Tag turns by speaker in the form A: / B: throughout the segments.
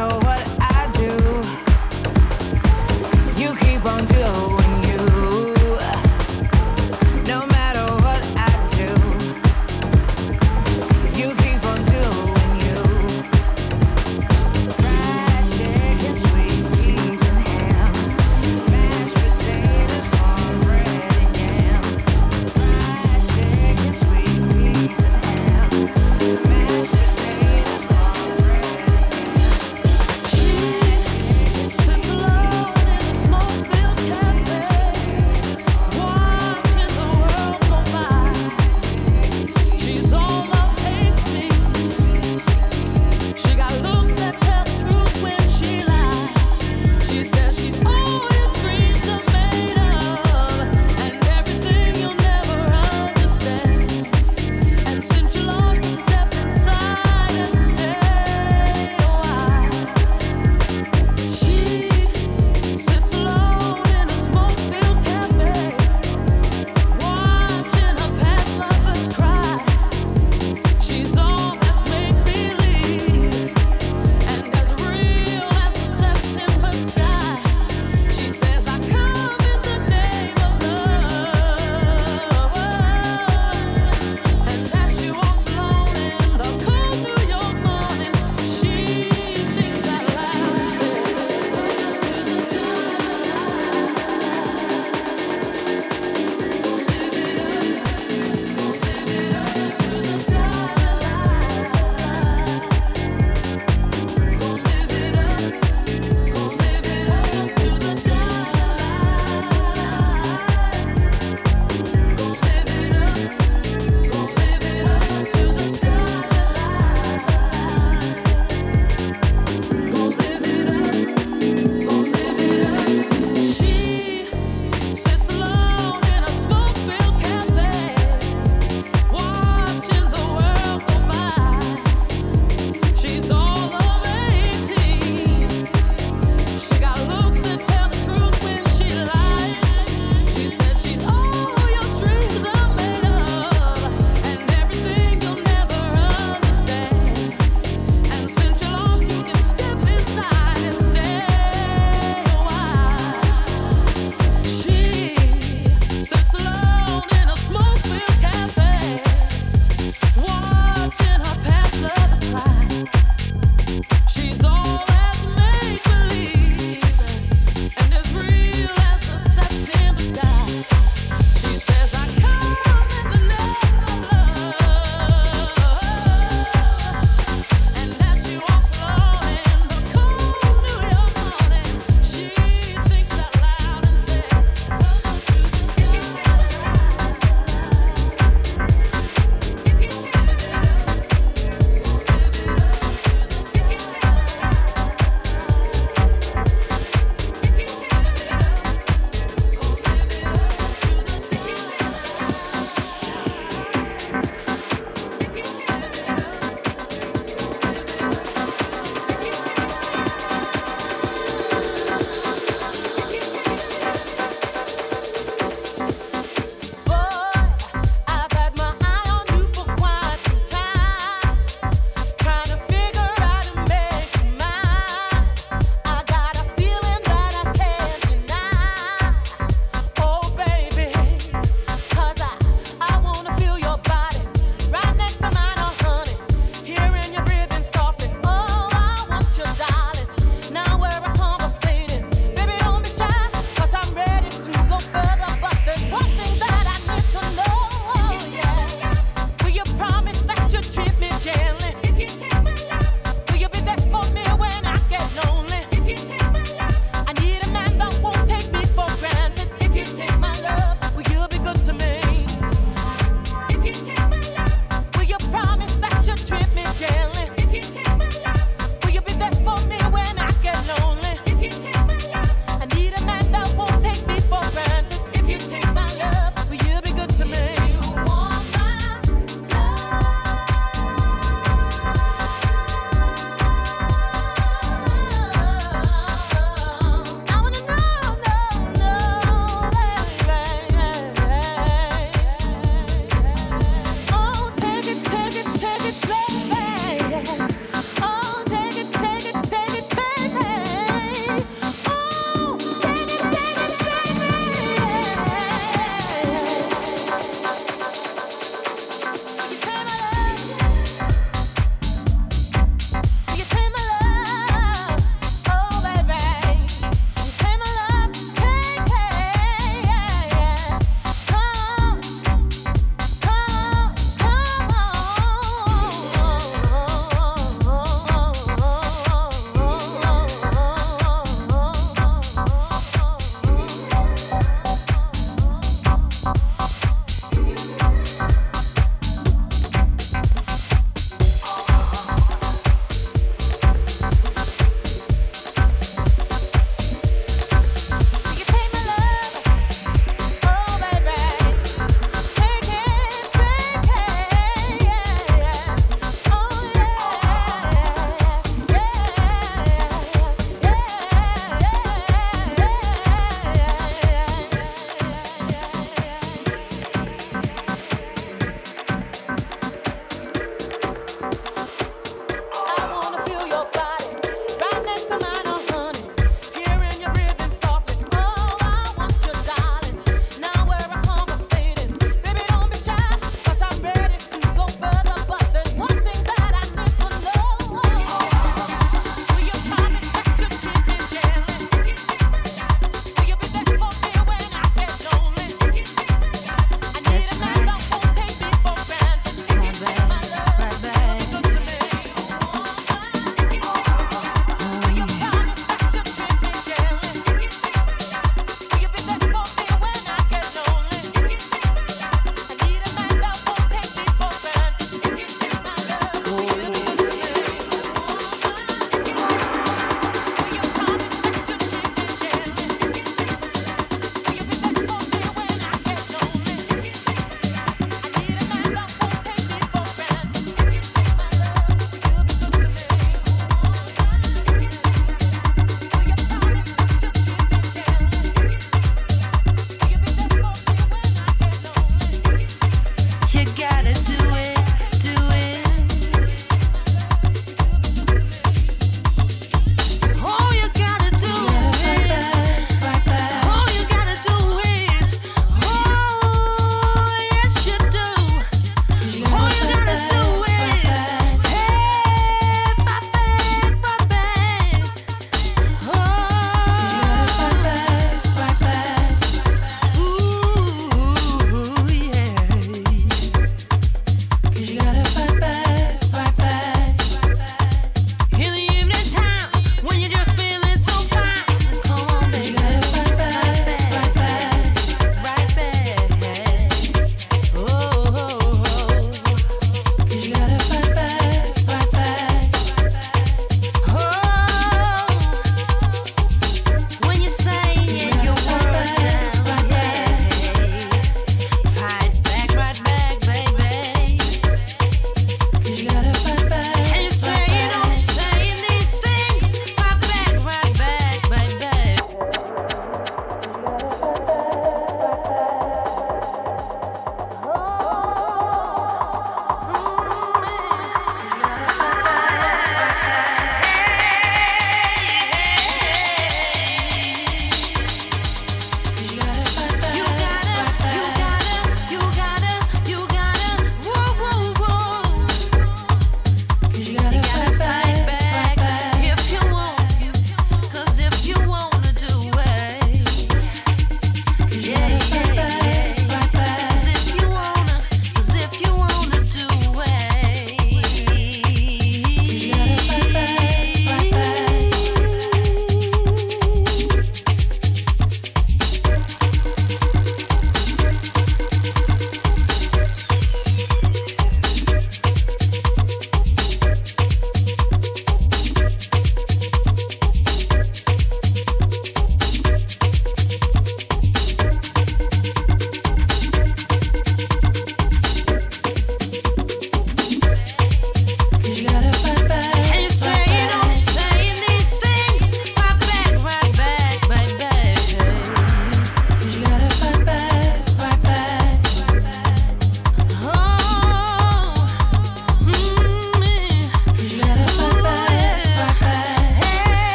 A: know what I do. You keep on doing.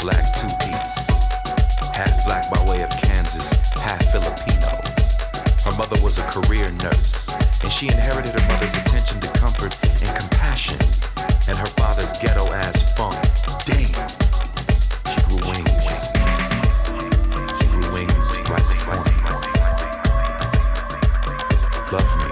B: black two piece. Half black by way of Kansas, half Filipino. Her mother was a career nurse, and she inherited her mother's attention to comfort and compassion, and her father's ghetto ass funk. Damn! She grew wings. She grew wings like a. Love me.